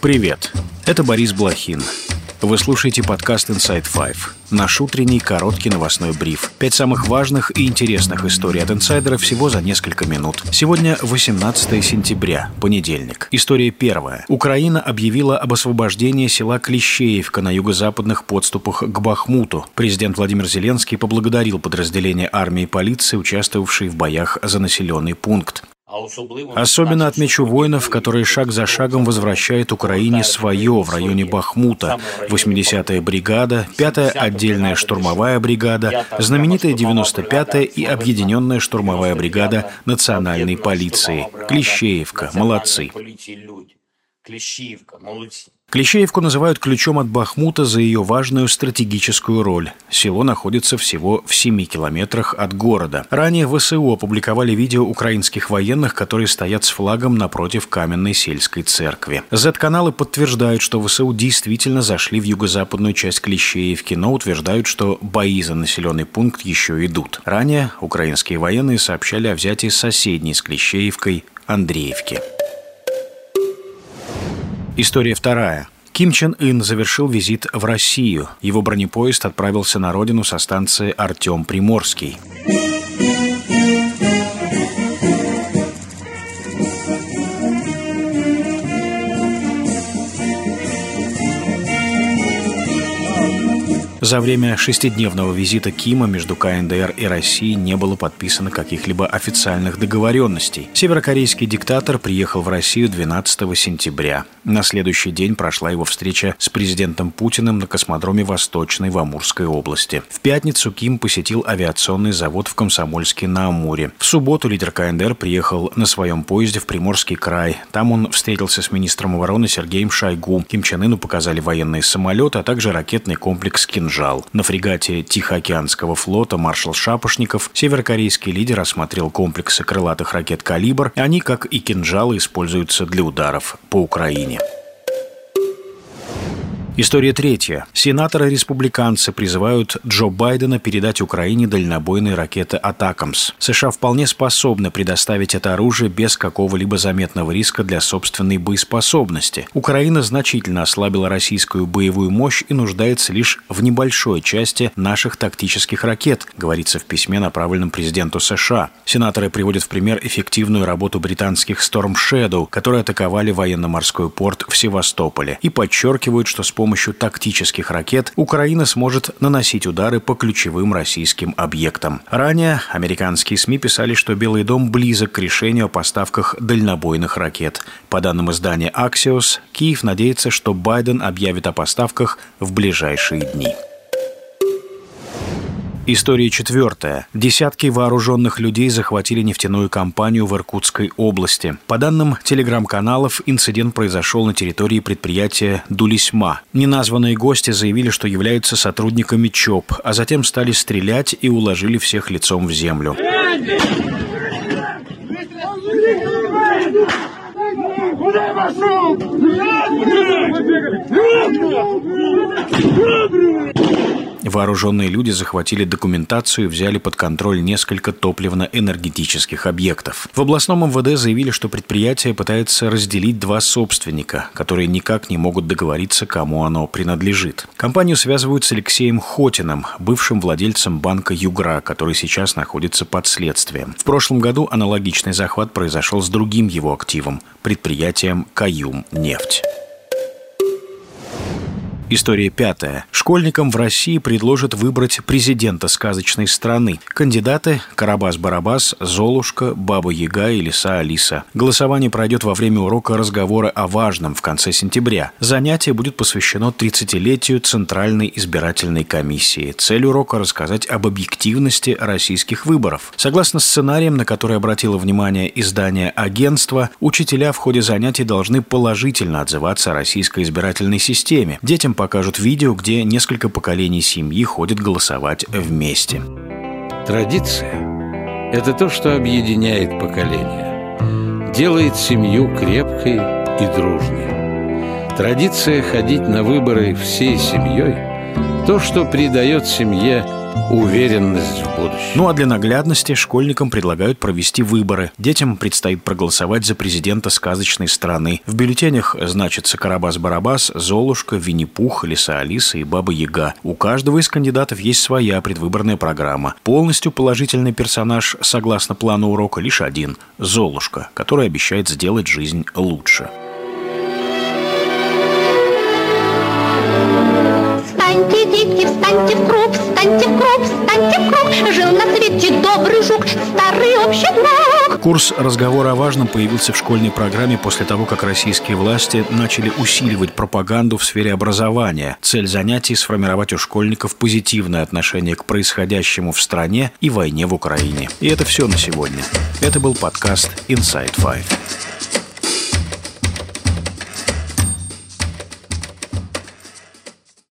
Привет, это Борис Блохин. Вы слушаете подкаст Inside Five. Наш утренний короткий новостной бриф. Пять самых важных и интересных историй от инсайдера всего за несколько минут. Сегодня 18 сентября, понедельник. История первая. Украина объявила об освобождении села Клещеевка на юго-западных подступах к Бахмуту. Президент Владимир Зеленский поблагодарил подразделения армии и полиции, участвовавшие в боях за населенный пункт. Особенно отмечу воинов, которые шаг за шагом возвращают Украине свое в районе Бахмута. 80-я бригада, 5-я отдельная штурмовая бригада, знаменитая 95-я и объединенная штурмовая бригада национальной полиции. Клещеевка. Молодцы. Клещеевка. Молодцы. Клещеевку называют ключом от Бахмута за ее важную стратегическую роль. Село находится всего в 7 километрах от города. Ранее ВСУ опубликовали видео украинских военных, которые стоят с флагом напротив каменной сельской церкви. Z-каналы подтверждают, что ВСУ действительно зашли в юго-западную часть Клещеевки, но утверждают, что бои за населенный пункт еще идут. Ранее украинские военные сообщали о взятии соседней с Клещеевкой Андреевки. История вторая. Ким Чен Ын завершил визит в Россию. Его бронепоезд отправился на родину со станции Артем Приморский. За время шестидневного визита Кима между КНДР и Россией не было подписано каких-либо официальных договоренностей. Северокорейский диктатор приехал в Россию 12 сентября. На следующий день прошла его встреча с президентом Путиным на космодроме Восточной в Амурской области. В пятницу Ким посетил авиационный завод в Комсомольске на Амуре. В субботу лидер КНДР приехал на своем поезде в Приморский край. Там он встретился с министром обороны Сергеем Шойгу. Ким Чен Ыну показали военные самолеты, а также ракетный комплекс «Кинжал» кинжал. На фрегате Тихоокеанского флота маршал Шапошников северокорейский лидер осмотрел комплексы крылатых ракет «Калибр». Они, как и кинжалы, используются для ударов по Украине. История третья. Сенаторы-республиканцы призывают Джо Байдена передать Украине дальнобойные ракеты «Атакамс». США вполне способны предоставить это оружие без какого-либо заметного риска для собственной боеспособности. Украина значительно ослабила российскую боевую мощь и нуждается лишь в небольшой части наших тактических ракет, говорится в письме, направленном президенту США. Сенаторы приводят в пример эффективную работу британских Storm Shadow, которые атаковали военно-морской порт в Севастополе, и подчеркивают, что с помощью помощью тактических ракет Украина сможет наносить удары по ключевым российским объектам. Ранее американские СМИ писали, что Белый дом близок к решению о поставках дальнобойных ракет. По данным издания Axios, Киев надеется, что Байден объявит о поставках в ближайшие дни. История четвертая. Десятки вооруженных людей захватили нефтяную компанию в Иркутской области. По данным телеграм-каналов, инцидент произошел на территории предприятия «Дулисьма». Неназванные гости заявили, что являются сотрудниками ЧОП, а затем стали стрелять и уложили всех лицом в землю. Куда пошел? Вооруженные люди захватили документацию и взяли под контроль несколько топливно-энергетических объектов. В областном МВД заявили, что предприятие пытается разделить два собственника, которые никак не могут договориться, кому оно принадлежит. Компанию связывают с Алексеем Хотиным, бывшим владельцем банка «Югра», который сейчас находится под следствием. В прошлом году аналогичный захват произошел с другим его активом – предприятием «Каюм нефть». История пятая. Школьникам в России предложат выбрать президента сказочной страны. Кандидаты – Карабас-Барабас, Золушка, Баба-Яга и Лиса Алиса. Голосование пройдет во время урока разговора о важном в конце сентября. Занятие будет посвящено 30-летию Центральной избирательной комиссии. Цель урока – рассказать об объективности российских выборов. Согласно сценариям, на которые обратило внимание издание агентства, учителя в ходе занятий должны положительно отзываться о российской избирательной системе. Детям покажут видео, где несколько поколений семьи ходят голосовать вместе. Традиция – это то, что объединяет поколения, делает семью крепкой и дружной. Традиция ходить на выборы всей семьей – то, что придает семье уверенность в будущем. Ну а для наглядности школьникам предлагают провести выборы. Детям предстоит проголосовать за президента сказочной страны. В бюллетенях значится Карабас-Барабас, Золушка, Винни-Пух, Лиса Алиса и Баба Яга. У каждого из кандидатов есть своя предвыборная программа. Полностью положительный персонаж, согласно плану урока, лишь один – Золушка, который обещает сделать жизнь лучше. Встаньте, дети, встаньте в круг, Курс разговора о важном появился в школьной программе после того, как российские власти начали усиливать пропаганду в сфере образования. Цель занятий – сформировать у школьников позитивное отношение к происходящему в стране и войне в Украине. И это все на сегодня. Это был подкаст Inside Five.